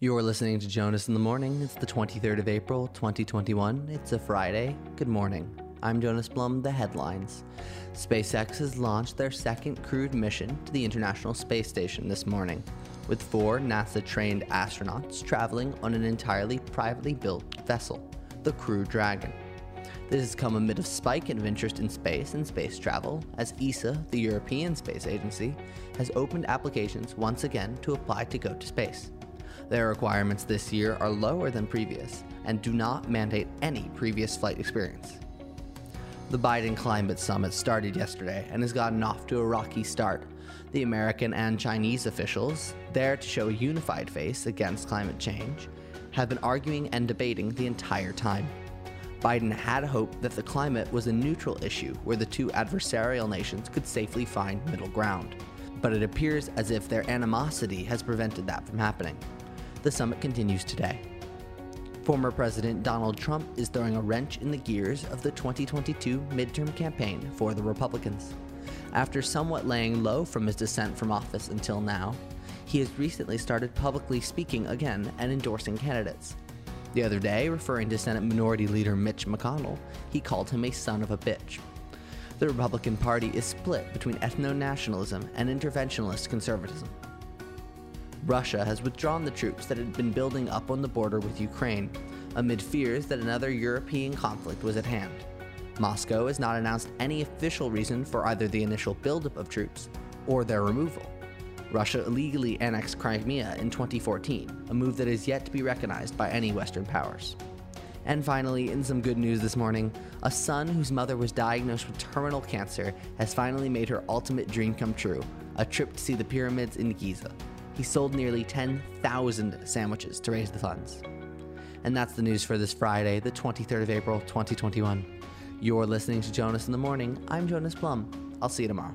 You're listening to Jonas in the Morning. It's the 23rd of April, 2021. It's a Friday. Good morning. I'm Jonas Blum, the headlines. SpaceX has launched their second crewed mission to the International Space Station this morning, with four NASA trained astronauts traveling on an entirely privately built vessel, the Crew Dragon. This has come amid a spike in interest in space and space travel, as ESA, the European Space Agency, has opened applications once again to apply to go to space. Their requirements this year are lower than previous and do not mandate any previous flight experience. The Biden Climate Summit started yesterday and has gotten off to a rocky start. The American and Chinese officials, there to show a unified face against climate change, have been arguing and debating the entire time. Biden had hoped that the climate was a neutral issue where the two adversarial nations could safely find middle ground. But it appears as if their animosity has prevented that from happening. The summit continues today. Former President Donald Trump is throwing a wrench in the gears of the 2022 midterm campaign for the Republicans. After somewhat laying low from his descent from office until now, he has recently started publicly speaking again and endorsing candidates. The other day, referring to Senate Minority Leader Mitch McConnell, he called him a son of a bitch. The Republican Party is split between ethno nationalism and interventionist conservatism. Russia has withdrawn the troops that had been building up on the border with Ukraine, amid fears that another European conflict was at hand. Moscow has not announced any official reason for either the initial buildup of troops or their removal. Russia illegally annexed Crimea in 2014, a move that is yet to be recognized by any Western powers. And finally, in some good news this morning, a son whose mother was diagnosed with terminal cancer has finally made her ultimate dream come true a trip to see the pyramids in Giza he sold nearly 10,000 sandwiches to raise the funds. And that's the news for this Friday, the 23rd of April, 2021. You're listening to Jonas in the Morning. I'm Jonas Blum. I'll see you tomorrow.